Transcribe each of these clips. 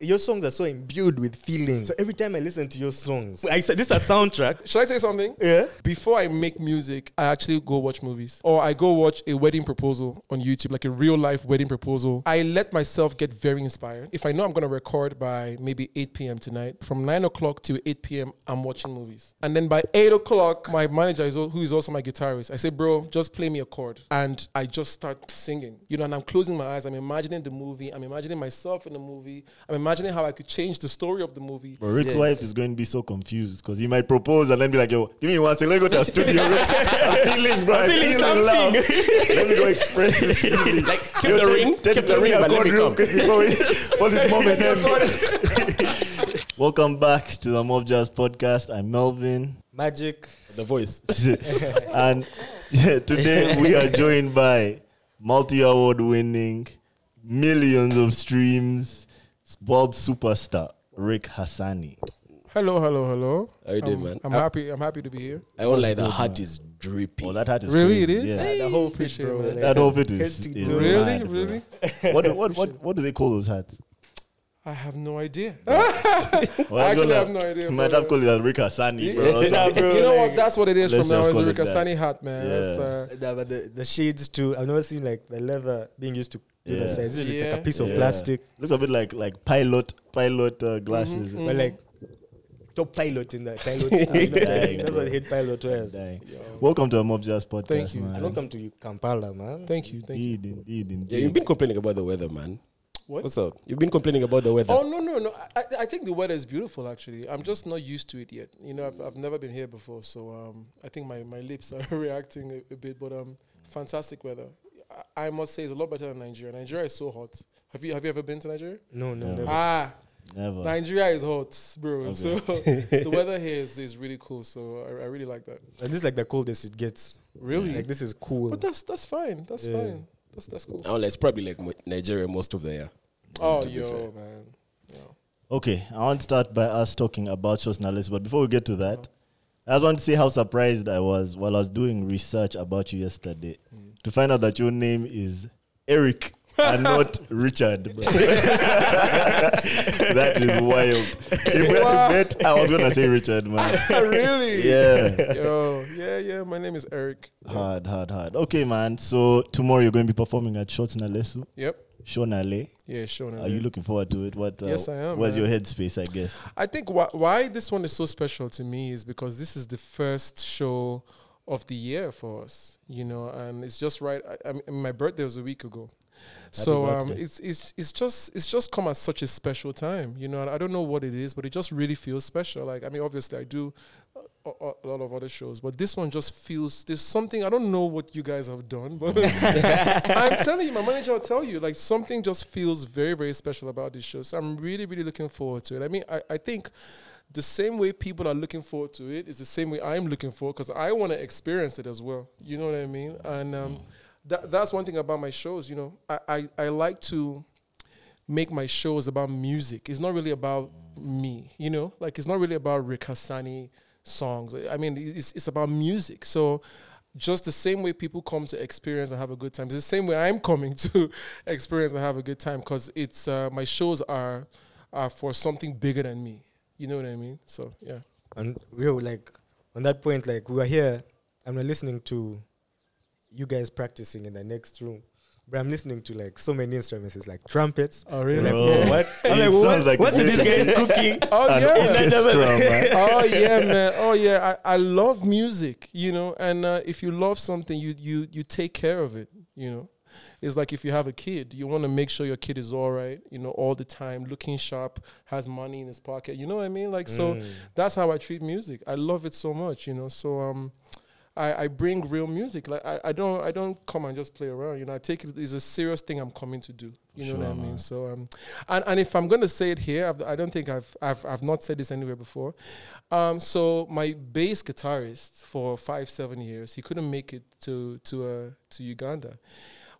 your songs are so imbued with feeling. So every time I listen to your songs, I said this is a soundtrack. Should I say something? Yeah. Before I make music, I actually go watch movies. Or I go watch a wedding proposal on YouTube, like a real life wedding proposal. I let myself get very inspired. If I know I'm going to record by maybe 8 p.m. tonight, from 9 o'clock to 8 p.m., I'm watching movies. And then by 8 o'clock, my manager, is, who is also my guitarist, I say, bro, just play me a chord. And I just start singing. You know, and I'm closing my eyes. I'm imagining the movie. I'm imagining myself in the movie. I'm imagining how I could change the story of the movie. But Ric's Yes. wife is going to be so confused because he might propose and then be like, yo, give me one second, let me go to the studio. I'm feeling, bro. I'm feeling feeling love. let me go express this feeling. Like, keep Yo, the tell- ring, tell- keep tell the me ring, a but let chord me real come. quick before for this moment ends. Welcome back to the Mob Jazz Podcast. I'm Melvin. Magic. The voice. and yeah, today we are joined by multi-award winning, millions of streams, world superstar Ric Hassani. Hello, hello, hello. How you doing, Um, man? I'm I- happy. I'm happy to be here. I won't lie, the heart is dripping. Oh, that hat is Really, crazy. it is? Yeah. the whole fish, bro. Like, That outfit is, head to is toe. Really, mad, bro. really. What, do- what, what, what do they call those hats? I have no idea. Well, I actually have no idea, You might bro. have called it a Ric Hassani, bro. or Yeah, something. bro. you know what? like- That's what it is Let's from now. just It's a call it that. Ric Hassani hat, man. That's, Yeah. uh, the, but the, the shades too. I've never seen like the leather being used to do Yeah. the sides. Usually It's like Yeah. a piece of Yeah. plastic. Looks a bit like like pilot pilot uh, glasses. Mhm, But like top pilot in the pilot. you know, Dang, that's bro. what head pilot wears. Dang. Welcome to the Mob Jazz Podcast, Thank you. man. And welcome to Kampala, man. thank you, thank you. Indeed, indeed, indeed. Yeah, you've been complaining about the weather, man. What? What's up? You've been complaining about the weather. Oh no, no, no! I, I- I think the weather is beautiful. Actually, I'm just not used to it yet. You know, I've, I've never been here before, so um, I think my, my lips are reacting a, a bit. But um, fantastic weather. I, I must say, it's a lot better than Nigeria. Nigeria is so hot. Have you have you ever been to Nigeria? No, no, Yeah. never. Ah, Never. Nigeria is hot, bro. Okay. So the weather here is, is really cool. So I, I really like that. And this is like the coldest it gets. Really? Like this is cool. But that's that's fine. That's Yeah. fine. That's that's cool. Oh, it's probably like Nigeria most of the year. Oh, yo, man. Yo. Okay, I want to start by us talking about shows Nales, but before we get to that, I just want to say how surprised I was while I was doing research about you yesterday to find out that your name is Eric and not Richard. that is wild. If we had to bet, I was gonna say Richard, man. really? Yeah. Yo, yeah, yeah. My name is Eric. Hard, hard, hard. Okay, man. So tomorrow you're going to be performing at Shorts Na Lesu, Yep. Shonale. Yeah, sure. Are you looking forward to it? What? Uh, Yes, I am, Where's your headspace? I guess. I think why, why this one is so special to me is because this is the first show of the year for us, you know, and it's just right. I, I mean, my birthday was a week ago, so um, it's it's it's just it's just come at such a special time, you know. And I don't know what it is, but it just really feels special. Like I mean, obviously I do a, a, a lot of other shows, but this one just feels there's something I don't know what you guys have done, but I'm telling you, my manager will tell you like something just feels very very special about this show. So I'm really really looking forward to it. I mean, I, I think the same way people are looking forward to it is the same way I'm looking forward because I want to experience it as well. You know what I mean? And um, that, that's one thing about my shows. You know, I, I, I like to make my shows about music. It's not really about me. You know, like it's not really about Ric Hassani songs. I mean, it's it's about music. So. Just the same way people come to experience and have a good time, it's the same way I'm coming to experience and have a good time because it's uh, my shows are are for something bigger than me. You know what I mean? So yeah. And we were like on that point, like we were here and we're listening to you guys practicing in the next room. But I'm listening to like so many instruments. It's like trumpets. Oh Like, Bro, what? I'm like, what, like what are these guys cooking? Oh An yeah. orchestra, man. oh yeah, man. Oh yeah. I, I love music, you know. And uh, if you love something, you you you take care of it, you know. It's like if you have a kid, you want to make sure your kid is all right, you know, all the time, looking sharp, has money in his pocket. You know what I mean? Like so, that's how I treat music. I love it so much, you know. So um, I, I bring real music. Like I, I don't I don't come and just play around. You know, I take it as a serious thing I'm coming to do. You know what I mean? man. So um, and, and if I'm gonna say it here, I've, I don't think I've I've I've not said this anywhere before. Um, so my bass guitarist for five seven years, he couldn't make it to to uh, to Uganda.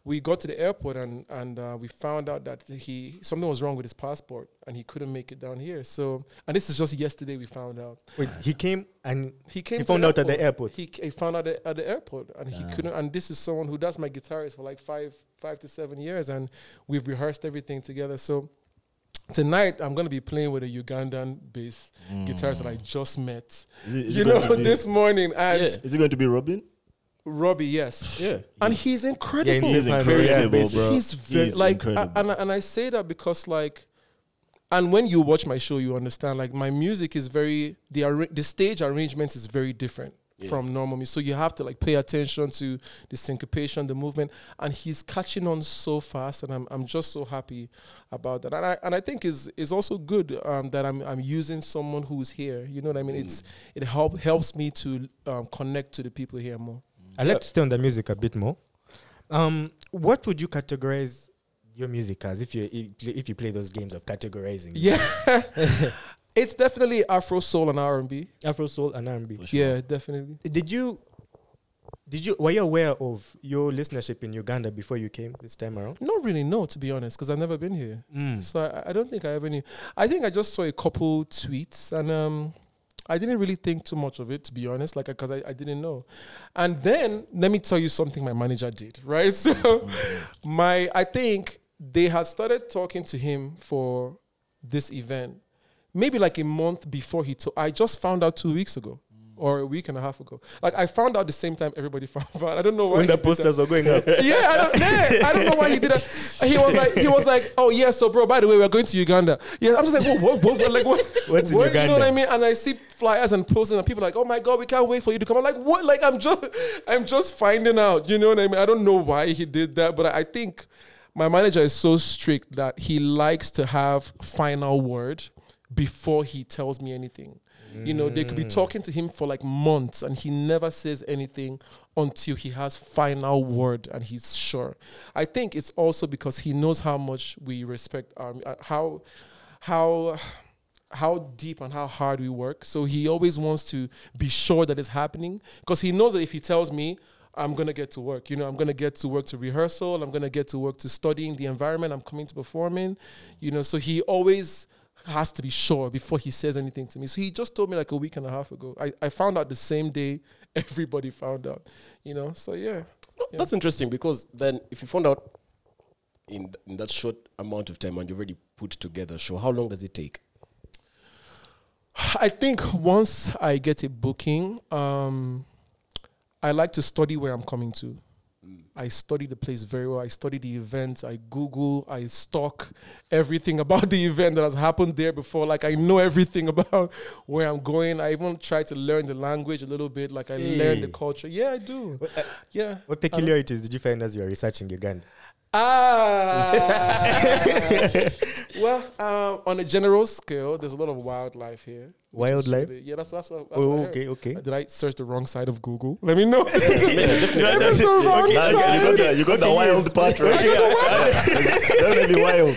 We got to the airport and and uh, we found out that he something was wrong with his passport and he couldn't make it down here. So and this is just yesterday we found out. Wait, he came and He came. He found out at the airport? He, he found out at, at the airport, and he couldn't. And this is someone who does my guitarist for like five, five to seven years, and we've rehearsed everything together. So, tonight I'm gonna be playing with a Ugandan bass guitarist that I just met. Is it- is you know, this morning, and Yeah. Is it going to be Robin? Robbie, yes, Yeah. and he's incredible. Yeah, in He's incredible, bro. He's very He's like, incredible. and I- and I say that because like, and when you watch my show, you understand. Like, my music is very the arra- the stage arrangements is very different from normal music. So you have to like pay attention to the syncopation, the movement, and he's catching on so fast, and I'm I'm just so happy about that. And I and I think is is also good um, that I'm I'm using someone who's here. You know what I mean? It's it help helps me to um, connect to the people here more. I'd like to stay on the music a bit more. Um, what would you categorize your music as if you if you play those games of categorizing? Yeah. it's definitely Afro soul and R and B. Afro soul and R&B. Sure. Yeah, definitely. Did you did you were you aware of your listenership in Uganda before you came this time around? Not really, no, to be honest, because I've never been here. Mm. So I, I don't think I ever knew. I think I just saw a couple tweets and um, I didn't really think too much of it, to be honest, like because I, I didn't know. And then let me tell you something my manager did, right? So my I think they had started talking to him for this event, maybe like a month before he told. I just found out two weeks ago. Or a week and a half ago. Like I found out the same time everybody found out. I don't know why. When the did that posters were going up. yeah, I don't, yeah, I don't know why he did that. He was like, he was like, oh yeah, so bro, by the way, we're going to Uganda. Yeah, I'm just like, what, what, what, like what? What's in what, You know what I mean? And I see flyers and posters, and people are like, oh my god, we can't wait for you to come. I'm like, what? Like I'm just, I'm just finding out. You know what I mean? I don't know why he did that, but I think my manager is so strict that he likes to have final word before he tells me anything. You know, they could be talking to him for like months and he never says anything until he has final word and he's sure. I think it's also because he knows how much we respect our uh, how how how deep and how hard we work. So he always wants to be sure that it's happening because he knows that if he tells me I'm gonna get to work. You know, I'm gonna get to work to rehearsal. I'm gonna get to work to studying the environment I'm coming to perform in. You know, so he always has to be sure before he says anything to me. So he just told me like a week and a half ago. I, I found out the same day everybody found out. You know, so yeah. Yeah. That's interesting because then if you found out in, th- in that short amount of time and you already put together a show, how long does it take? I think once I get a booking, um, I like to study where I'm coming to. Mm. I study the place very well. I study the event. I Google. I stalk everything about the event that has happened there before. Like I know everything about where I'm going. I even try to learn the language a little bit. Like I learn the culture. Yeah, I do. Uh, yeah. What peculiarities did you find as you were researching Uganda? Ah. well, um, on a general scale, there's a lot of wildlife here. Wildlife? really- yeah, that's that's what. That's Oh, what I okay, okay. Uh, Did I search the wrong side of Google? Let me know. Nah, you got the you got the wild part right. Definitely wild.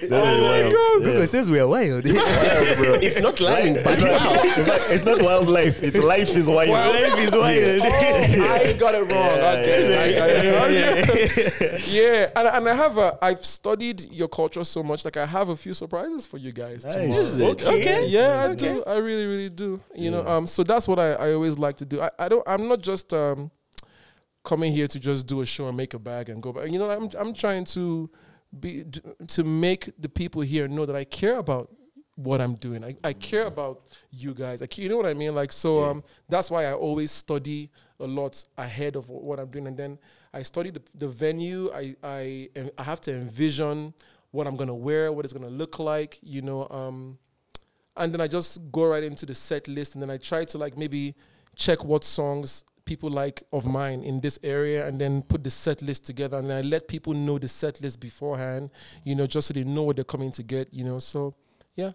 Definitely wild. Yeah. says we are wild. Wild. It's not lying, but wow. In it's not wildlife. It's life is wild. Life is wild. oh, I got it wrong. Yeah, okay, yeah, I got it wrong. yeah, and, and I have a. I've studied your culture so much. Like I have a few surprises for you guys. Nice. tomorrow. Is it? Okay. Yeah, I do. I really, really do. You know, um, so that's what I, I always like to do. I, I don't. I'm not just um, coming here to just do a show and make a bag and go back. You know, I'm I'm trying to be to make the people here know that I care about what I'm doing. I, I care about you guys. Like you know what I mean? Like so um that's why I always study a lot ahead of what I'm doing and then I study the, the venue. I I I have to envision what I'm gonna wear, what it's gonna look like, you know, um and then I just go right into the set list and then I try to like maybe check what songs people like of mine in this area and then put the set list together and I let people know the set list beforehand, you know, just so they know what they're coming to get, you know. So yeah.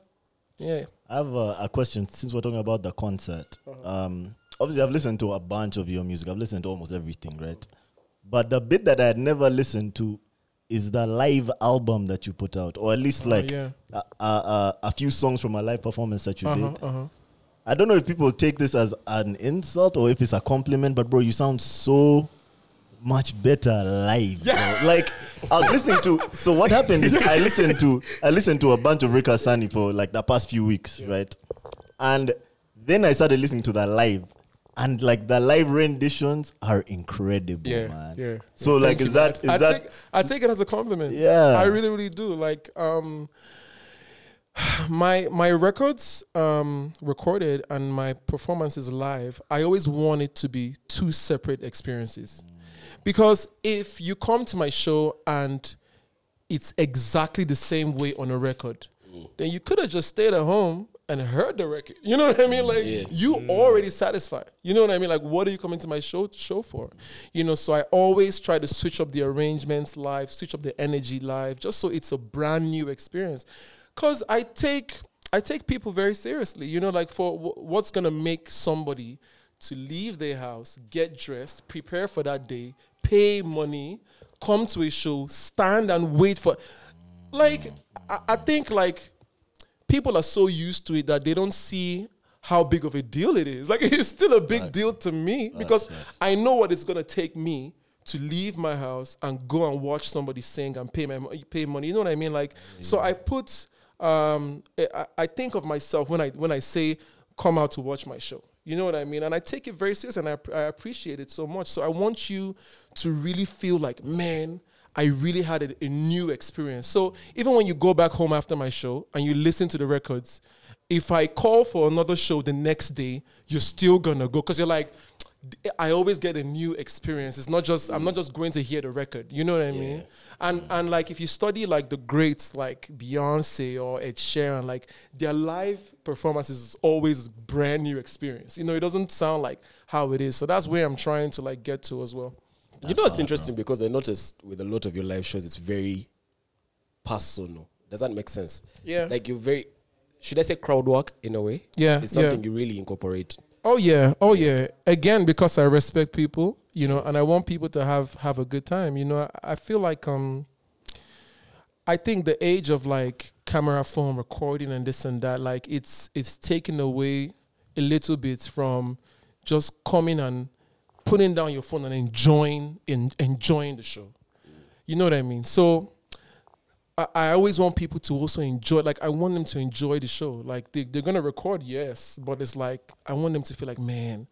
Yeah. I have a, a question since we're talking about the concert. Um, obviously, I've listened to a bunch of your music. I've listened to almost everything, right? But the bit that I had never listened to is the live album that you put out, or at least Oh, like yeah. a, a, a few songs from a live performance that you Uh-huh, did. uh-huh. I don't know if people take this as an insult or if it's a compliment, but bro, you sound so much better live. bro. Like I was listening to. So what happened is I listened to I listened to a bunch of Ric Hassani for like the past few weeks, right? And then I started listening to the live, and like the live renditions are incredible, Yeah, man. yeah. So like, Thank is you, that is I that take I take it as a compliment. Yeah. I really, really do. Like, um, my my records um, recorded and my performances live, I always want it to be two separate experiences. Because if you come to my show and it's exactly the same way on a record, then you could have just stayed at home and heard the record. You know what I mean? Like Yeah. you already satisfied. You know what I mean? Like what are you coming to my show show for? You know, so I always try to switch up the arrangements live, switch up the energy live, just so it's a brand new experience. Cause I take I take people very seriously. You know, like for wh- what's gonna make somebody to leave their house, get dressed, prepare for that day, pay money, come to a show, stand and wait for. Like I, I think like people are so used to it that they don't see how big of a deal it is. Like it's still a big deal to me because I know what it's gonna take me to leave my house and go and watch somebody sing and pay my pay money. You know what I mean? Like so, I put um, I, I think of myself when I when I say come out to watch my show. You know what I mean? And I take it very serious and I, I appreciate it so much. So I want you to really feel like, man, I really had a, a new experience. So even when you go back home after my show and you listen to the records, if I call for another show the next day, you're still gonna go because you're like, I always get a new experience. It's not just I'm not just going to hear the record. You know what I mean? And and like if you study like the greats like Beyonce or Ed Sheeran, like their live performances is always brand new experience. You know, it doesn't sound like how it is. So that's where I'm trying to like get to as well. you know, it's interesting because I noticed with a lot of your live shows, it's very personal. Does that make sense? Yeah. Like you're very, should I say crowd work in a way? Yeah, It's yeah. something you really incorporate. Oh yeah, oh yeah. Again, because I respect people, you know, and I want people to have have a good time. You know, I, I feel like um, I think the age of like camera phone recording and this and that, like it's it's taken away a little bit from just coming and putting down your phone and enjoying in, enjoying the show. You know what I mean? So I, I always want people to also enjoy like I want them to enjoy the show. Like they, they're gonna record, yes, but it's like I want them to feel like, man,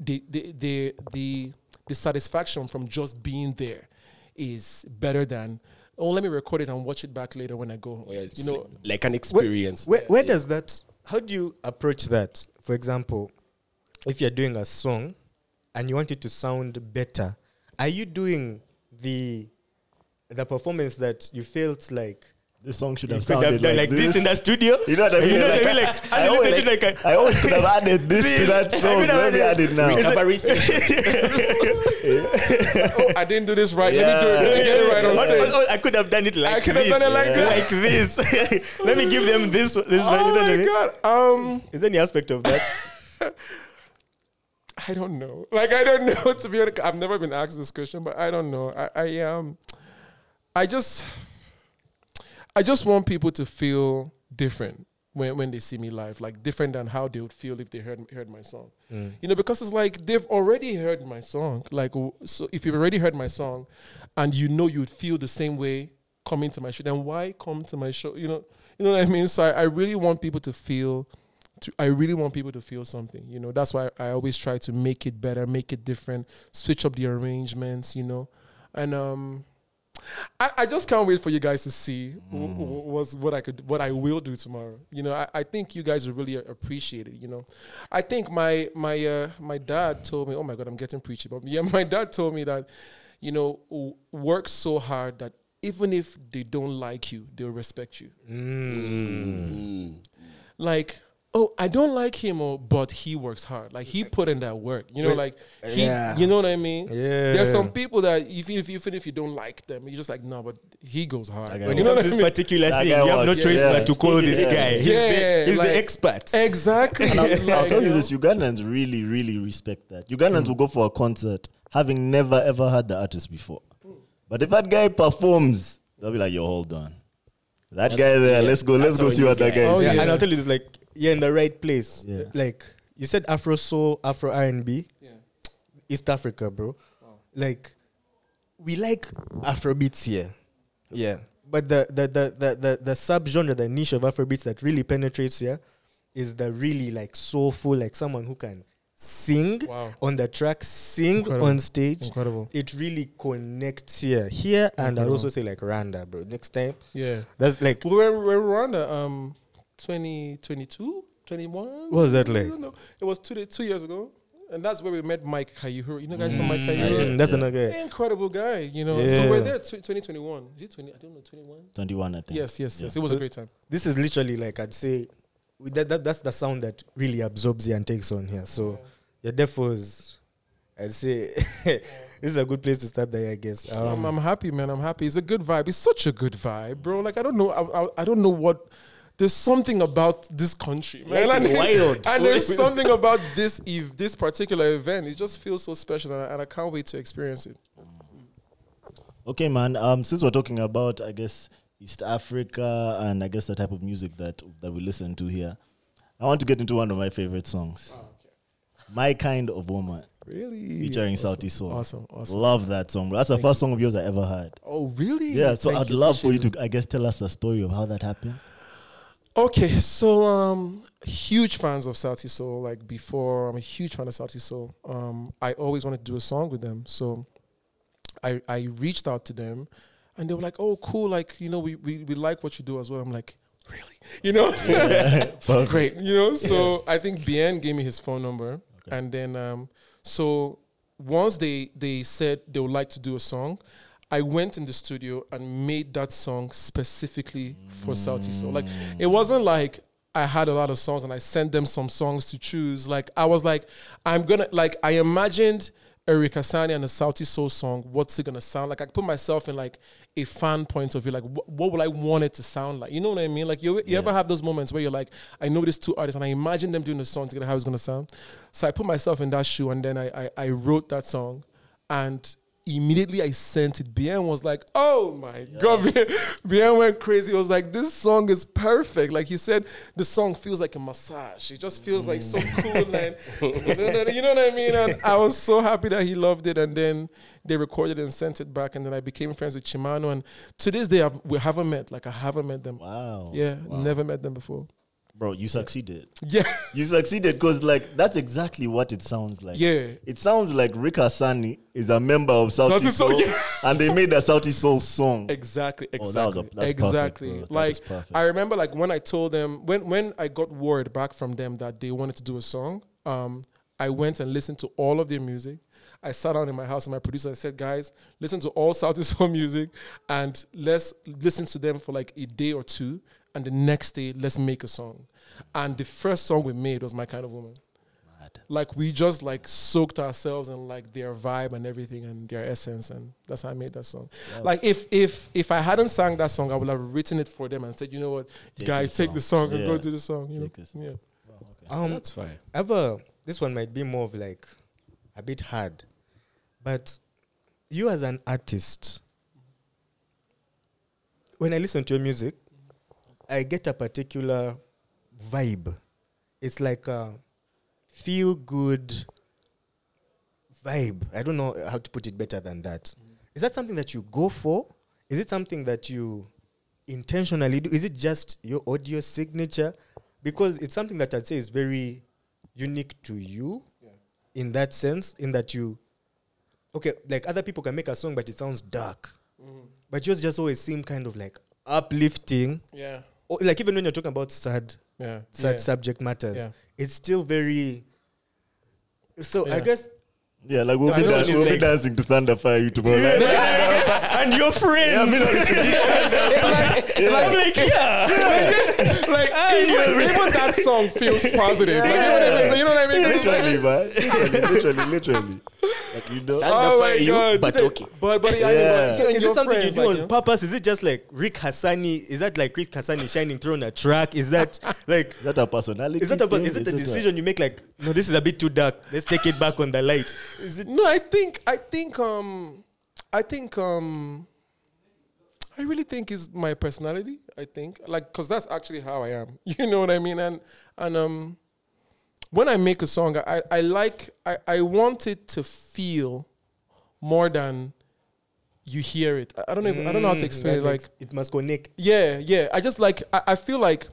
the the the the, the satisfaction from just being there is better than oh let me record it and watch it back later when I go home. Oh, yeah, you know, like an experience. Where, where does that? How do you approach that? For example, if you're doing a song and you want it to sound better, are you doing the the performance that you felt like This song should have could have sounded done like, like, this. in the studio? You know what I mean? You know what I Like, mean? Like, I I, always- listen to it like, I always could have added this, to that song. I Let me add it now. Recovery session. oh I didn't do this right. Yeah. Let me do it. Let me get it right on stage. or- or I could have done it like I could this. have done it like Yeah. this. Like this. Let me give them this. This. you know Oh I my mean? god. Um Is there any aspect of that? I don't know. Like I don't know to be honest. I've never been asked this question, but I don't know. I, I um I just I just want people to feel different when, when they see me live, like different than how they would feel if they heard heard my song. You know, because it's like they've already heard my song. Like so if you've already heard my song and you know you'd feel the same way coming to my show, then why come to my show? You know, you know what I mean? So I, I really want people to feel to, I really want people to feel something. You know, that's why I always try to make it better, make it different, switch up the arrangements. You know, and um, I, I just can't wait for you guys to see was what I could, what I will do tomorrow. You know, I, I think you guys will really appreciate it. You know, I think my my uh, my dad told me, oh my god, I'm getting preachy, but yeah, my dad told me that, you know, work so hard that even if they don't like you, they'll respect you like oh i don't like him or but he works hard like he put in that work you know like he yeah. you know what i mean Yeah. there's some people that if, if even if you don't like them you're just like no but he goes hard That you know what to I this mean? particular That thing, you have no was- choice yeah. but to call this guy. He's, Yeah, the, he's like- the expert. exactly And I'll, I'll tell you know? this: Ugandans really, really respect that. Ugandans Mm. will go for a concert having never ever heard the artist before, but if that guy performs, they'll be like, "Yo, hold on, that That's- guy there. yeah, let's go. Let's go see new what that guy. guy Oh, yeah, yeah. and I'll tell you this: like you're in the right place. Yeah. Like you said, Afro soul, Afro R and B, Yeah. East Africa, bro. Like we like Afro beats here, yeah. But the the the the the, the subgenre, the niche of Afro beats that really penetrates here, is the really like soulful, like someone who can sing Wow. on the track, sing Incredible. on stage. incredible It really connects here, here, and I'll also say like Rwanda, bro. Next time, yeah that's like well, we're, we're Rwanda um 2022, 21. What was that like? I like? don't know. It was two, day- two years ago. And that's where we met Mike Kayihura. You know, guys know Mike Kayihura? Mm, that's Yeah. another guy. Incredible guy, you know. So we're there, tw 2021. Is it 20? I don't know, 21? 21, I think. Yes, yes, Yeah. yes. It was a great time. This is literally like I'd say, that, that that's the sound that really absorbs you and takes on here. So your defos, I'd say, this is a good place to start there, I guess. I'm, Um, I'm happy, man. I'm happy. It's a good vibe. It's such a good vibe, bro. Like I don't know. I, I, I don't know what. There's something about this country, man. Is and, wild. and there's something about this ev- this particular event. It just feels so special, and I, and I can't wait to experience it. Okay, man. Um, since we're talking about, I guess East Africa and I guess the type of music that that we listen to here, I want to get into one of my favorite songs, "My Kind of Woman," Really, featuring awesome. Sauti Sol. Awesome, awesome. Love that song. bro. That's the Thank first song of yours I ever heard. Oh, really? Yeah, so Thank I'd love for you to, I guess, tell us the story of how that happened. Okay, so um, huge fans of Sauti Sol. Like before, I'm a huge fan of Sauti Sol. Um, I always wanted to do a song with them, so I I reached out to them, and they were like, "Oh, cool! Like you know, we we, we like what you do as well." I'm like, "Really? You know? Perfect. Great, you know." So I think Bien gave me his phone number, and then um, so once they they said they would like to do a song. I went in the studio and made that song specifically for Sauti Sol. Like mm. it wasn't like I had a lot of songs and I sent them some songs to choose. Like I was like, I'm gonna like I imagined Eric Asani and a Sauti Sol song. What's it gonna sound like? I put myself in like a fan point of view. Like wh- what would I want it to sound like? You know what I mean? Like you, you ever have those moments where you're like, I know these two artists and I imagine them doing a song together. How it's gonna sound? So I put myself in that shoe and then I I, I wrote that song and immediately I sent it. Bien was like, "Oh my god!" Bien, Bien went crazy. He was like, "This song is perfect." Like he said, the song feels like a massage. It just feels like so mm. cool and you know what I mean. And I was so happy that he loved it. And then they recorded and sent it back. And then I became friends with Chimano. And to this day, I've, we haven't met. Like I haven't met them. Wow. Yeah, never met them before. Bro, you succeeded. Yeah, You succeeded because, like, that's exactly what it sounds like. yeah. It sounds like Ric Hassani is a member of Sauti Sauti Sol, yeah. and they made a Sauti Sol song. Exactly, Oh, exactly, was a- perfect, exactly. bro. Like. I remember, like when I told them when when I got word back from them that they wanted to do a song, um, I went and listened to all of their music. I sat down in my house and my producer I said, "Guys, listen to all South Soul music, and let's listen to them for like a day or two, and the next day let's make a song." And the first song we made was "My Kind of Woman." Mad. Like we just like soaked ourselves in like their vibe and everything and their essence, and that's how I made that song. Like if if if I hadn't sang that song, I would have written it for them and said, you know what, Take guys, the take the song and Yeah. go to the song. You know, Take the song. yeah. um, That's fine. ever this one might be more of like a bit hard, but you as an artist, when I listen to your music, I get a particular vibe. It's like a feel good vibe. I don't know how to put it better than that. Mm. Is that something that you go for? Is it something that you intentionally do? Is it just your audio signature? Because it's something that I'd say is very unique to you yeah. in that sense, in that you, okay, like other people can make a song, but it sounds dark. Mm-hmm. But yours just always seem kind of like uplifting. Yeah. Or like even when you're talking about sad, Yeah. sad yeah. subject matters, Yeah. it's still very. So I guess Yeah, like we'll, I be, know we'll be dancing to Thunder Fire you tomorrow night. and your friends. Yeah, I mean, I'm like, yeah. like even, even that song feels positive. Like, you know what I mean? You know what I mean? literally, man. Literally, literally, literally. Like, you know? Thunder Oh fire my you, God. but okay. But but I mean, Yeah. but So is it something you friends, do like, on you know? purpose? Is it just like Ric Hassani? Is that like Ric Hassani shining through on a track? Is that like Is that a personality? is that a, thing? is it a decision you make? Like no, this is a bit too dark. Let's take it back on the light. Is it? No, I think I think um I think um I really think is my personality. I think like because that's actually how I am. You know what I mean? And and um when I make a song, I I like I I want it to feel more than you hear it. I, I don't know. If, I don't know how to Mm, explain. it. Like it must connect. yeah, yeah. I just like I, I feel like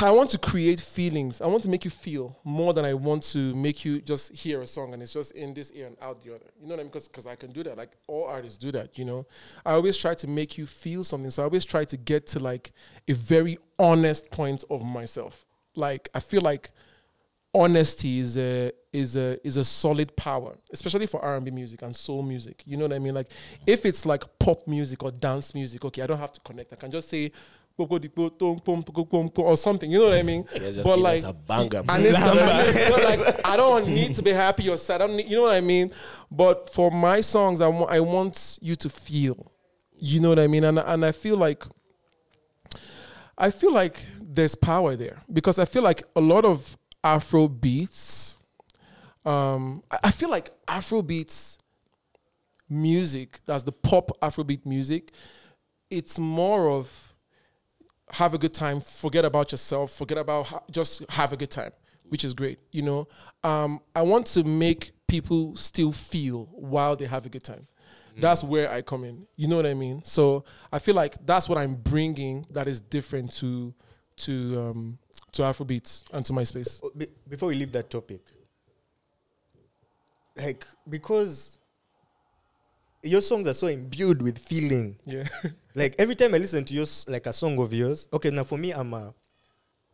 I want to create feelings. I want to make you feel more than I want to make you just hear a song and it's just in this ear and out the other. You know what I mean? Because I can do that. Like all artists do that. You know, I always try to make you feel something. So I always try to get to like a very honest point of myself. Like I feel like honesty is a is a is a solid power, especially for R and B music and soul music. You know what I mean? Like if it's like pop music or dance music, okay, I don't have to connect. I can just say or something. You know what I mean? Yeah, but like a banger. and it's, it's like I don't need to be happy or sad. I don't need, you know what I mean? But for my songs, I want I want you to feel. You know what I mean? And and I feel like I feel like there's power there because I feel like a lot of Afro beats. Um, I- feel like Afro beats music, that's the pop Afrobeat music, it's more of have a good time, forget about yourself, forget about ha- just have a good time, which is great. You know, um, I want to make people still feel while they have a good time. That's where I come in. You know what I mean? So I feel like that's what I'm bringing that is different to to um, to Afrobeats and to my space. Oh, be- before we leave that topic, like because your songs are so imbued with feeling. Yeah. Like every time I listen to your like a song of yours. Okay, now for me, I'm a,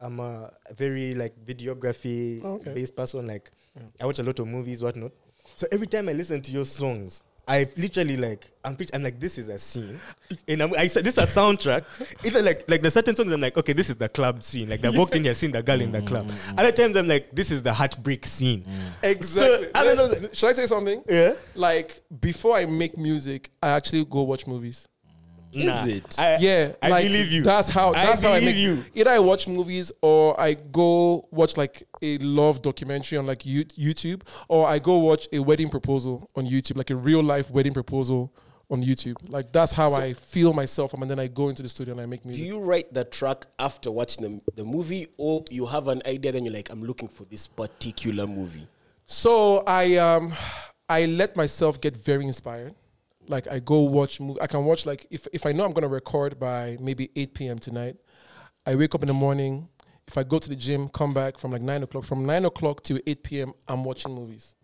I'm a very like videography Oh, okay. based person. Like Yeah. I watch a lot of movies, whatnot. So every time I listen to your songs, I literally like I'm pitch, I'm like this is a scene, and I'm, I said this is a soundtrack. Either like like the certain songs I'm like okay this is the club scene, like they walked in here seen the girl in the club. Mm. Other times I'm like this is the heartbreak scene. Mm. Exactly. So, other songs- Should I say something? Yeah. Like before I make music, I actually go watch movies. Nah. it? I, yeah, I like, believe you. That's how. I That's how I make. you. Either I watch movies or I go watch like a love documentary on like YouTube, or I go watch a wedding proposal on YouTube, like a real life wedding proposal on YouTube. Like that's how So- I feel myself, and then I go into the studio and I make music. Do you write the track after watching the, the movie, or you have an idea, then you're like, I'm looking for this particular movie? So I um I let myself get very inspired. Like I go watch movie. I can watch like if if I know I'm gonna record by maybe 8 p.m. tonight, I wake up in the morning. If I go to the gym, come back from like nine o'clock. From nine o'clock to 8 p.m., I'm watching movies.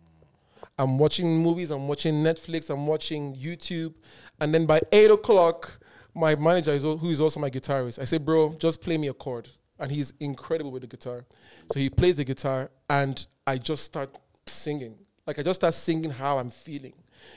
I'm watching movies. I'm watching Netflix. I'm watching YouTube, and then by eight o'clock, my manager is al- who is also my guitarist. I say, bro, just play me a chord, and he's incredible with the guitar. So he plays the guitar, and I just start singing. Like I just start singing how I'm feeling.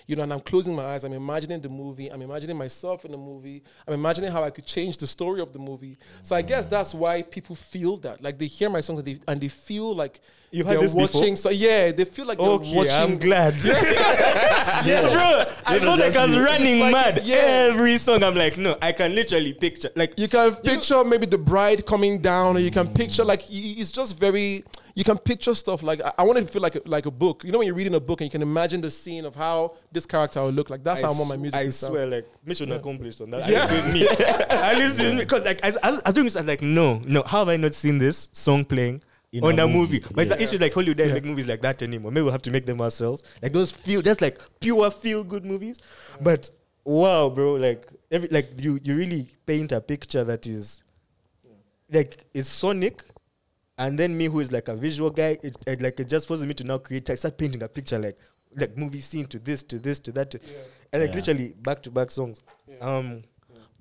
You know, and I'm closing my eyes. I'm imagining the movie. I'm imagining myself in the movie. I'm imagining how I could change the story of the movie. So I guess that's why people feel that. Like they hear my songs and they, and they feel like You heard they're this before? watching. So yeah, they feel like they're Okay, watching. I'm glad. yeah, bro. I You know, felt like I was you. running like- mad. yeah. Every song, I'm like, no, I can literally picture. Like, You can picture maybe the bride coming down, or you can picture like y- it's just very. You can picture stuff like I, I want it to feel like a, like a book. You know when you're reading a book and you can imagine the scene of how this character will look like. That's how I want my music I to sound. swear, like mission accomplished on that. Yeah. At least with me. At least with me, because like as, as, as doing this, I was like, no, no. How have I not seen this song playing? In on a a movie, movie, but it's yeah. the issue like Hollywood don't Yeah. make movies like that anymore. Maybe we'll have to make them ourselves. Like those feel just like pure feel good movies. But wow, bro, like every like you you really paint a picture that is like it's sonic and then me who is like a visual guy it, it like it just forces me to now create i start painting a picture like like movie scene to this to this to that to, and like Yeah. literally back to back songs um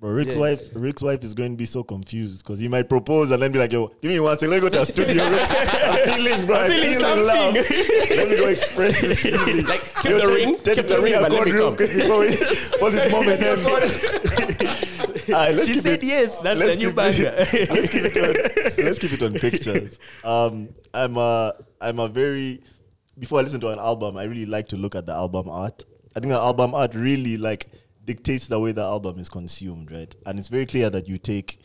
Bro, Ric's Yes. wife, Ric's wife is going to be so confused because he might propose and then be like, "Yo, give me one second. Let me go to a studio. I'm feeling, bro. I'm feeling feeling, love. let me go express this feeling. Like, keep Yo, the ring, tell- keep tell the me ring, but let chord me come. before we, for this moment ends. Alright, let's she said it- yes that's let's the new keep banger it- let's keep it on. Let's keep it on pictures. Um, I'm a, I'm a very. Before I listen to an album, I really like to look at the album art. I think the album art really like dictates the way the album is consumed, right? And it's very clear that you take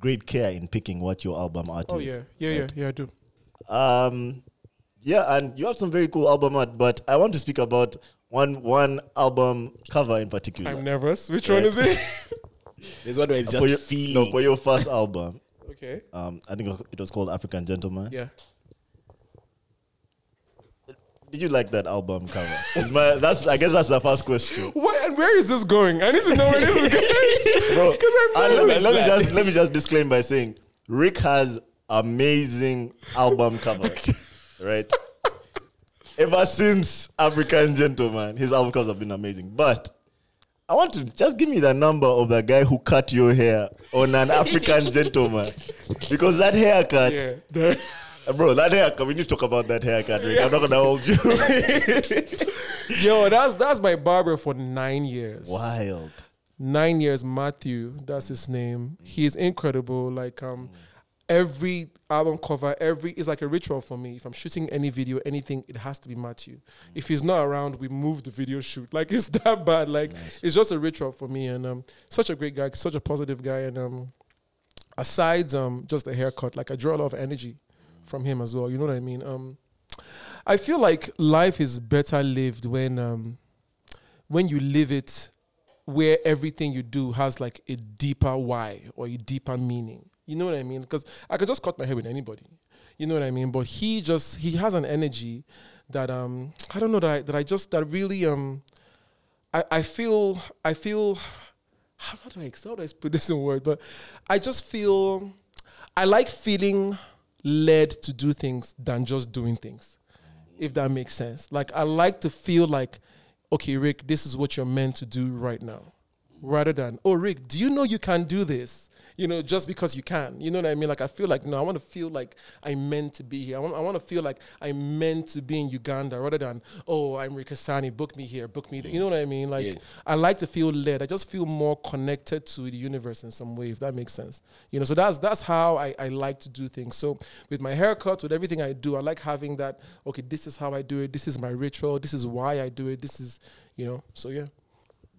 great care in picking what your album art Oh is. yeah, yeah, yeah, right? yeah. I do. Um, yeah, and you have some very cool album art, but I want to speak about one one album cover in particular. I'm nervous. Which Yeah. one is it? There's one where it's for just your, feeling. no, for your first album. okay. Um, I think it was- it was called African Gentleman. Yeah. Did you like that album cover? My- that's I guess that's the first question, and where is this going? I need to know where this is going. bro. I'm and let me, let me just let me just disclaim by saying Ric has amazing album covers, right? Ever since African Gentleman, his album covers have been amazing. But I want to just give me the number of the guy who cut your hair on an African Gentleman, because that haircut, Yeah. Bro, that haircut. We need to talk about that haircut. Ric. I'm not gonna hold you. Yo, that's that's my barber for nine years. Wild. Nine years, Matthew. That's his name. He's incredible. Like um, every album cover, every is like a ritual for me. If I'm shooting any video, anything, it has to be Matthew. If he's not around, we move the video shoot. Like it's that bad. Like it's just a ritual for me. And um, such a great guy, such a positive guy. And um, aside um, just the haircut, like I draw a lot of energy from him as well. You know what I mean? Um, I feel like life is better lived when um, when you live it where everything you do has like a deeper why or a deeper meaning. You know what I mean? Because I could just cut my hair with anybody. You know what I mean? But he just he has an energy that um I don't know that I, that I just that really um I, I feel I feel how, do I how do I put this in word? But I just feel I like feeling led to do things than just doing things if that makes sense. Like I like to feel like, okay, Ric, this is what you're meant to do right now. Rather than, oh Ric, do you know you can do this? You know, just because you can. You know what I mean? Like I feel like no, I want to feel like I'm meant to be here. I want, I want to feel like I'm meant to be in Uganda rather than, oh, I'm Ric Hassani, book me here, book me there. You know what I mean? Like Yeah. I like to feel led. I just feel more connected to the universe in some way, if that makes sense. You know, so that's that's how I, I like to do things. So with my haircut, with everything I do, I like having that, okay, this is how I do it, this is my ritual, this is why I do it, this is you know, so yeah.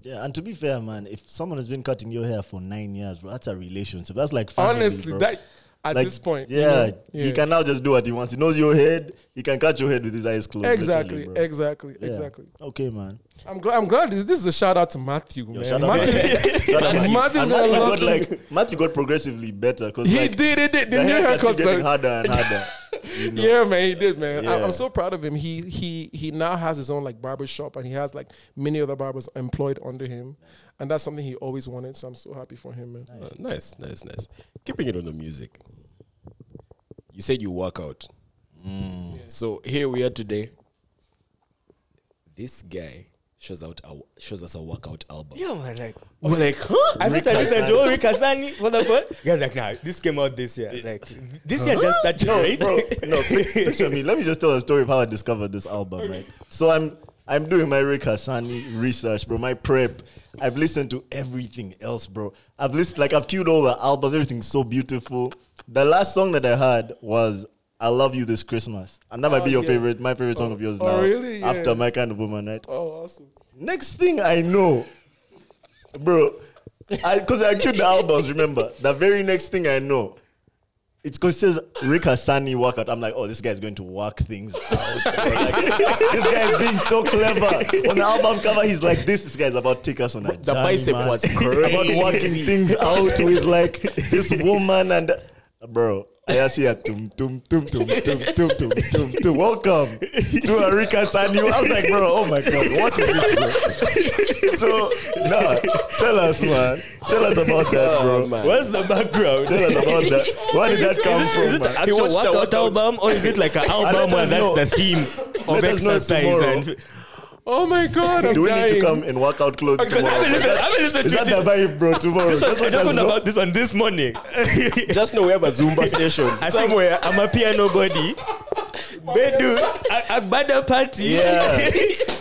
Yeah, and to be fair, man, if someone has been cutting your hair for nine years, bro, that's a relationship. That's like family, Honestly, bro. that at Like, this point. you yeah, know, he can now just do what he wants. He knows your head. He can cut your head with his eyes closed. Exactly, exactly, Yeah. exactly. Okay, man. I'm glad I'm glad this, this is a shout out to Matthew, man. shout out Matthew, Shout out Matthew. Matthew's Matthew got like Matthew got progressively better because he like, did it, did. The, the new haircuts getting harder and harder. you know? Yeah, man, he did, man. I, Yeah. I'm so proud of him. He he he now has his own like barber shop, and he has like many other barbers employed under him, and that's something he always wanted. So I'm so happy for him, man. Uh, nice, nice, nice. Keeping it on the music. You said you work out. So here we are today. This guy shows out a, shows us a workout album. Yeah, man, like we're like, huh? I thought I listened to Ric Hassani for the first. Guys, like, nah, this came out this year. Like, this year just started, No, right? bro. No, pi- picture me. Let me just tell a story of how I discovered this album, right? So I'm I'm doing my Ric Hassani research, bro. My prep. I've listened to everything else, bro. I've listened like I've queued all the albums. Everything's so beautiful. The last song that I heard was "I Love You This Christmas," and that might Oh, be your yeah. favorite, my favorite song of yours oh, now. really? Yeah. After my kind of woman, right? Oh, awesome. Next thing I know, bro, because I, queued the albums. Remember, the very next thing I know, it's because it says Ric Hassani workout. I'm like, oh, this guy's going to work things out. Like, this guy is being so clever. On the album cover, he's like, this, this guy's about to take us on a The bicep man. was about working things out with like this woman and bro. I just hear tum tum tum tum tum tum tum tum tum. Welcome to a Ric Hassani. I was like, bro, oh my god, what is this, bro? So, nah, tell us, man. Tell us about that, Oh, bro. man. What's the background? Tell us about that. Where did that come from, Is it man? actual watched a workout workout. album or is it like an album where that's know. the theme of Let us know exercise? And Oh my God, I'm Do we dying. need to come in workout clothes Because I tomorrow? haven't listened, I haven't listened Is to that the vibe, bro? Tomorrow. This one, Just I just us about this one this morning. Just know we have a Zumba session I think somewhere. I'm a piano body. Bedu, a, a bada party. Yeah.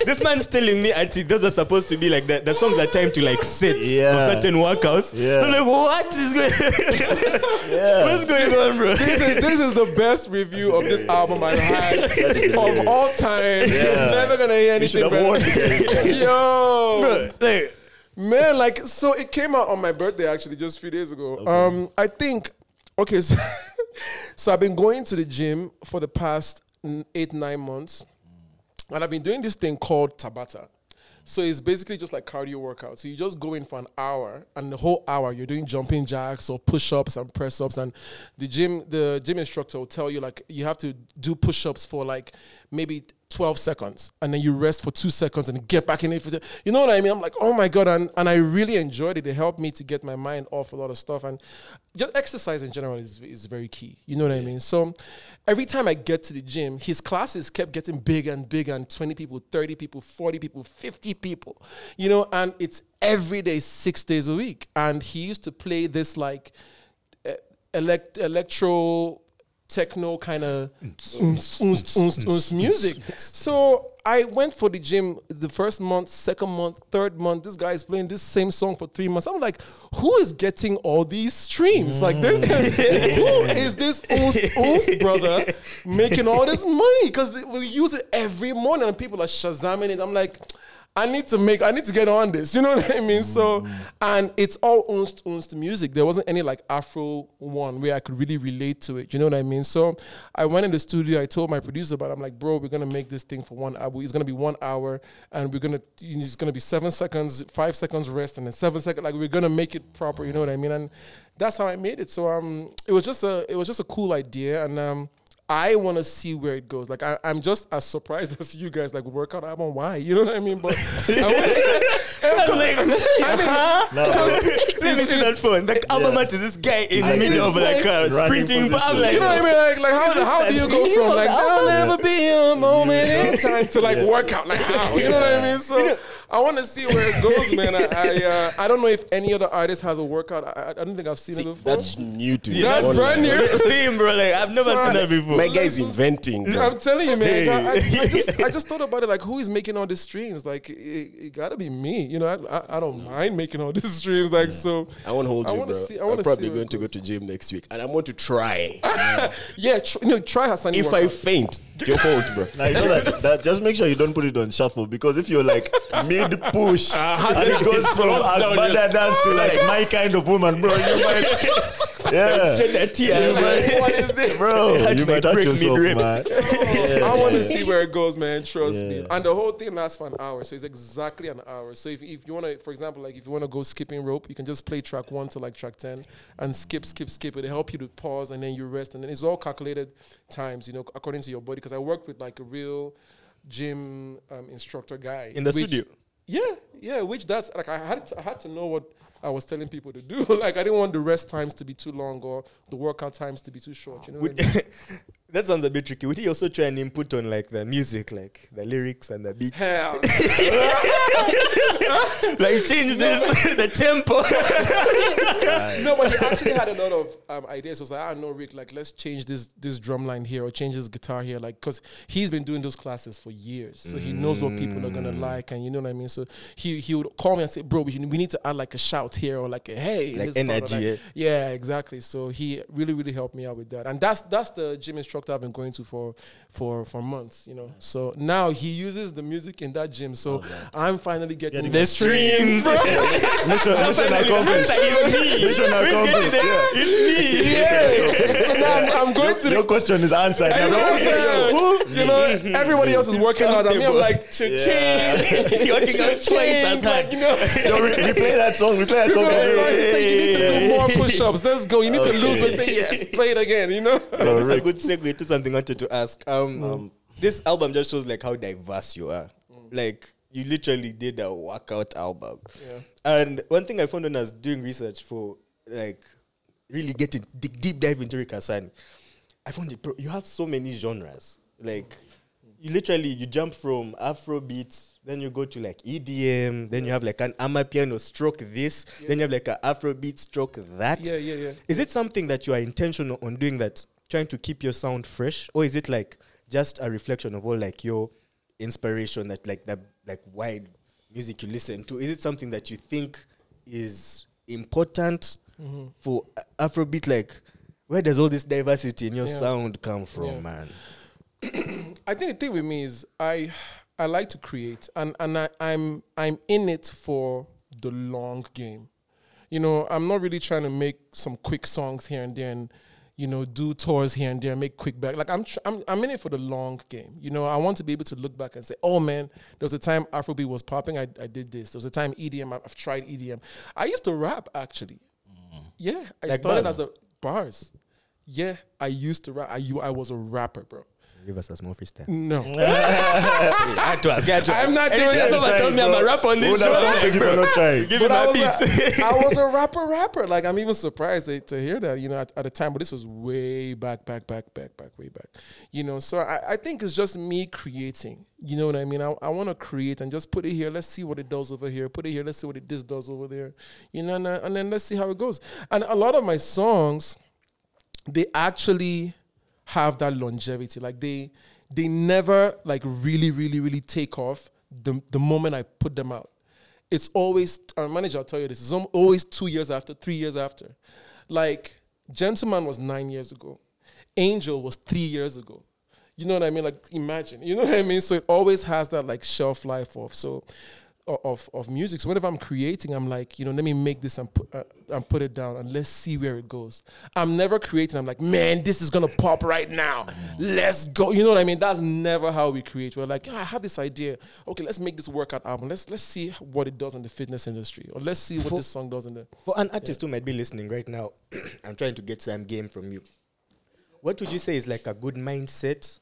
this man's telling me I think those are supposed to be like that. The songs are time to like set Yeah. of certain workouts. Yeah. So I'm like, what is going? Yeah. What's going on, bro? this is this is the best review of this album I've had of all time. You're Yeah. never gonna hear anything have better. Yo, bro, like, man, like so it came out on my birthday actually just a few days ago. Um, I think okay, so, so I've been going to the gym for the past eight nine months, and I've been doing this thing called Tabata. So it's basically just like cardio workout. So you just go in for an hour, and the whole hour you're doing jumping jacks or push-ups and press-ups. And the gym, the gym instructor will tell you like you have to do push-ups for like maybe 12 seconds and then you rest for two seconds and get back in it the, you know what I mean? I'm like, oh my God. And, and I really enjoyed it. It helped me to get my mind off a lot of stuff. And just exercise in general is, is very key. You know what I mean? So every time I get to the gym, his classes kept getting bigger and bigger and 20 people, 30 people, 40 people, 50 people, you know, and it's every day, six days a week. And he used to play this like elect, electro techno kind of music. So I went for the gym the first month, second month, third month. This guy is playing this same song for three months. I'm like, who is getting all these streams? Like this, who is this Oons, Oons brother making all this money? Because we use it every morning and people are shazamming it. I'm like, I need to make, I need to get on this. You know what I mean? So, and it's all unst unst music. There wasn't any like Afro one where I could really relate to it. You know what I mean? So, I went in the studio. I told my producer about. It. I'm like, bro, we're gonna make this thing for one hour. It's gonna be one hour, and we're gonna. It's gonna be seven seconds, five seconds rest, and then seven seconds. Like we're gonna make it proper. You know what I mean? And that's how I made it. So, um, it was just a, it was just a cool idea, and um. I want to see where it goes. Like I, I'm just as surprised as you guys. Like workout album, why? You know what I mean? But I, wanna- like, I mean, No. this is that phone. The album art is this guy in the middle of like a sprinting. position. I'm like, you know what I mean? Like, like how, how do you go from like there'll never be a moment in time to like workout? Like how? You know what I mean? So I want to see where it goes, man. I I, uh, I don't know if any other artist has a workout. I, I- I don't think I've seen it before. That's new to me. That's Online. brand new. Same, bro. Like I've never Sorry. seen that before. My guy's inventing. bro. I'm telling you, man. Hey. I, I, I just, I just thought about it. Like, who is making all these streams? Like, it, it gotta be me. You know, I, I, I don't mind making all these streams. Like, so I won't hold I you, wanna bro. see- I I'm wanna probably going to go to gym next week, and I want to try. yeah, tr- you know, try Hassani. if I faint, it's your fault, bro. Now you know that, that just make sure you don't put it on shuffle because if you're like mid push uh-huh. and it goes from Slows down Agbada dance to like my kind of woman, bro, you might yeah, Shed that tear. You might- What is this? bro, you might might hurt break yourself, mid-rib. man. I want to see where it goes, man. Trust me. Yeah. And the whole thing lasts for an hour, so it's exactly an hour. So if, if you want to, for example, like if you want to go skipping rope, you can just play track one to like track ten and skip, skip, skip. It'll help you to pause and then you rest, and then it's all calculated times, you know, according to your body. Because I worked with like a real gym um, instructor guy In the which- studio. Yeah, yeah. Which that's like I had to, I had to know what I was telling people to do. like I didn't want the rest times to be too long or the workout times to be too short. You know. What Would- I mean? that sounds a bit tricky. Would he also try and input on like the music, like the lyrics and the beat? Hell. like change this, the tempo. no, but he actually had a lot of um, ideas. He was like, I know, Ric, like, let's change this this drum line here or change this guitar here. Like, because he's been doing those classes for years. So he knows what people are going to like. And you know what I mean? So he, he would call me and say, bro, we, we need to add like a shout here or like a hey. Like this part," or energy, like- yeah, exactly. So he really, really helped me out with that. And that's that's the gym instructor I've been going to for for for months, you know. So now he uses the music in that gym. So oh, I'm finally getting, Getting the the streams. Mission, mission accomplished. Mission accomplished. Yeah. It's me. Yeah. so now I'm, I'm going to Your the question is answered. That's Now, what I'm saying. You know, everybody else is working out. and me, I'm like, cha-ching. You're working out twice as hard. Like, you know, Yo, we, we play that song. We play that you song. know, Hey, like, hey, say you need to hey, do more hey. push-ups. Let's go. You need to lose. Okay. Let's say yes. Play it again. You know. Yo, That's a Ric, good segue to something I wanted to ask. Um, um, this album just shows like how diverse you are. Like you literally did a workout album. Yeah. And one thing I found when I was doing research for like really getting deep, deep dive into Ric Hassani, I found it, bro, you have so many genres. Like you literally you jump from Afro beats, then you go to like EDM, then you have like an Amapiano stroke this, then you have like an Afro beat stroke that. Yeah, yeah, yeah. Is it something that you are intentional on doing that, trying to keep your sound fresh, or is it like just a reflection of all like your inspiration that like that like wide music you listen to? Is it something that you think is important mm-hmm. for Afrobeat? Like, where does all this diversity in your Yeah. sound come from, Yeah. man? I think the thing with me is I I like to create and and I, I'm I'm in it for the long game. You know, I'm not really trying to make some quick songs here and there and you know do tours here and there, make quick back. Like I'm tr- I'm I'm in it for the long game. You know, I want to be able to look back and say, oh man, there was a time Afrobeat was popping. I I did this. There was a time EDM. I've tried EDM. I used to rap actually. Mm. Yeah, I Like started bars? as a bars. Yeah, I used to rap. I, you- I was a rapper, bro. Give us a small freestyle. No. I had to ask. I had to I'm not doing Anything that. someone tells me I'm a rapper on this show. have said you try. Give but him I a was, beat. a, I was a rapper, rapper. Like I'm even surprised to, to hear that, you know, at, at the time. But this was way back, back, back, back, back, way back. You know, so I, I think it's just me creating. You know what I mean? I, I want to create and just put it here. Let's see what it does over here. Put it here. Let's see what it this does over there. You know, and, and then let's see how it goes. And a lot of my songs, they actually have that longevity. Like they they never like really, really, really take off the the moment I put them out. It's always our manager. I'll tell you this. It's always two years after, three years after. Like Gentleman was nine years ago. Angel was three years ago. You know what I mean? Like imagine. You know what I mean? So it always has that like shelf life of so of of music. So whenever I'm creating, I'm like, you know, let me make this and put uh, and put it down and let's see where it goes. I'm never creating. I'm like, man, this is gonna pop right now. Let's go. You know what I mean? That's never how we create. We're like, "Yeah, I have this idea. Okay, let's make this workout album. Let's let's see what it does in the fitness industry, or let's see what For- this song does in the. For an artist who might be listening right now, I'm trying to get some game from you. What would you say is like a good mindset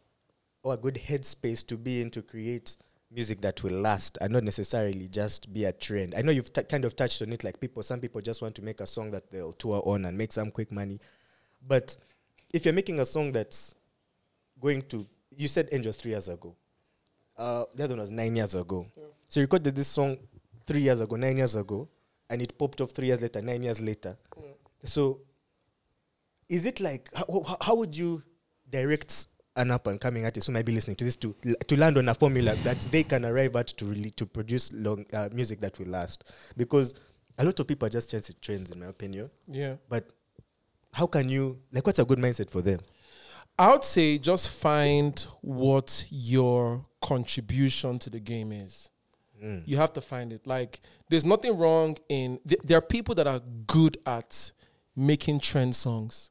or a good headspace to be in to create music that will last and not necessarily just be a trend? I know you've t- kind of touched on it, like people, some people just want to make a song that they'll tour on and make some quick money. But if you're making a song that's going to, you said Angels three years ago. Uh, the other one was nine years ago. So you recorded this song three years ago, nine years ago, and it popped off three years later, nine years later. So, is it like how- how would you direct an up and coming artist who might be listening to this to to land on a formula that they can arrive at to really to produce long uh, music that will last? Because a lot of people are just chasing trends, in my opinion. Yeah. But how can you like? What's a good mindset for them? I would say just find what your contribution to the game is. You have to find it. Like, there's nothing wrong in. Th- there are people that are good at making trend songs,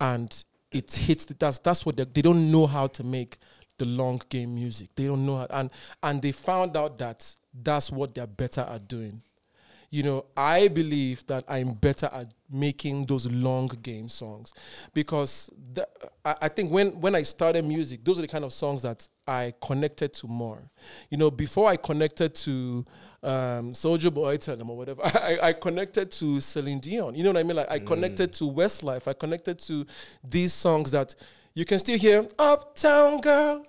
and it hits. The, that's that's what they they don't know how to make the long game music. They don't know how, and and they found out that that's what they're better at doing you know, I believe that I'm better at making those long game songs because I, I think when, when I started music, those are the kind of songs that I connected to more. You know, before I connected to um, Soulja Boy, Tell them or whatever, I, I connected to Celine Dion. You know what I mean? Like I connected to Westlife. I connected to these songs that you can still hear, Uptown Girl.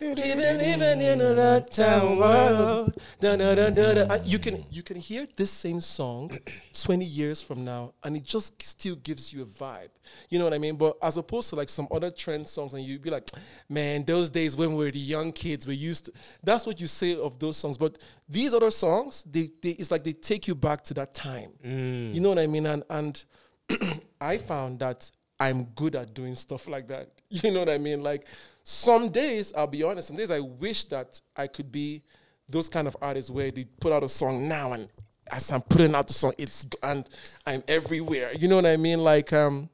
Even even in a lockdown world, da, da, da, da, da. And you can you can hear this same song twenty years from now, and it just still gives you a vibe. You know what I mean? But as opposed to like some other trend songs, and you'd be like, man, those days when we were the young kids, we used to. That's what you say of those songs. But these other songs, they, they it's like they take you back to that time. Mm. You know what I mean? And and I found that I'm good at doing stuff like that. You know what I mean? Like some days, I'll be honest, some days I wish that I could be those kind of artists where they put out a song now and as I'm putting out the song, it's and I'm everywhere. You know what I mean? Like um,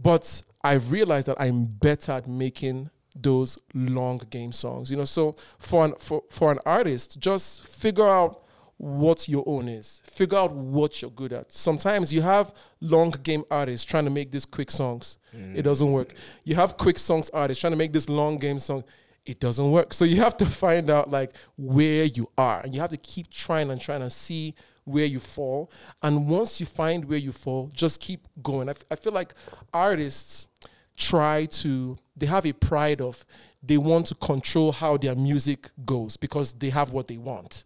but I've realized that I'm better at making those long game songs. You know, so for an for, for an artist, just figure out what your own is. Figure out what you're good at. Sometimes you have long game artists trying to make these quick songs. It mm. doesn't work. You have quick songs artists trying to make this long game song. It doesn't work. So you have to find out like where you are, and you have to keep trying and trying to see where you fall. And once you find where you fall, just keep going. I, f- I feel like artists try to they have a pride of they want to control how their music goes because they have what they want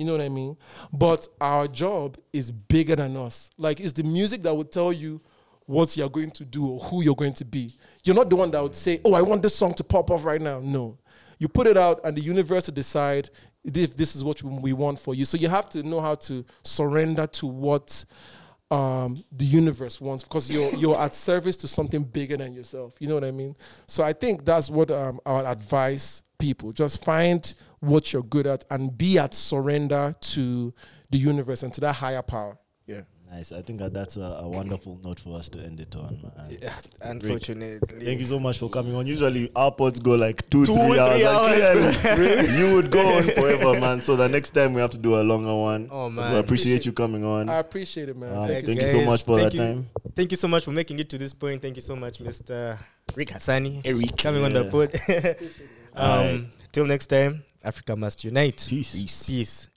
you know what i mean? But our job is bigger than us. Like it's the music that will tell you what you're going to do or who you're going to be. You're not the one that would say oh i want this song to pop off right now. No. You put it out and the universe will decide if this is what we want for you. So you have to know how to surrender to what um, the universe wants because you're you're at service to something bigger than yourself. You know what I mean? So I think that's what um, I would advise people: just find what you're good at and be at surrender to the universe and to that higher power. Yeah. Nice. I think that that's a, a wonderful note for us to end it on. Man. Yeah, unfortunately. Thank you so much for coming on. Usually our pods go like two, Two, three hours. three and hours, clearly, you would go on forever, man. So the next time we have to do a longer one. Oh, man. We man. appreciate you coming on. I appreciate it, man. Um, Thank, thank you. you so much for Thank that you. time. Thank you so much for making it to this point. Thank you so much, Mr. Ric Hassani, Eric. coming on the pod. um, Alright. Till next time, Africa must unite. Peace. Peace.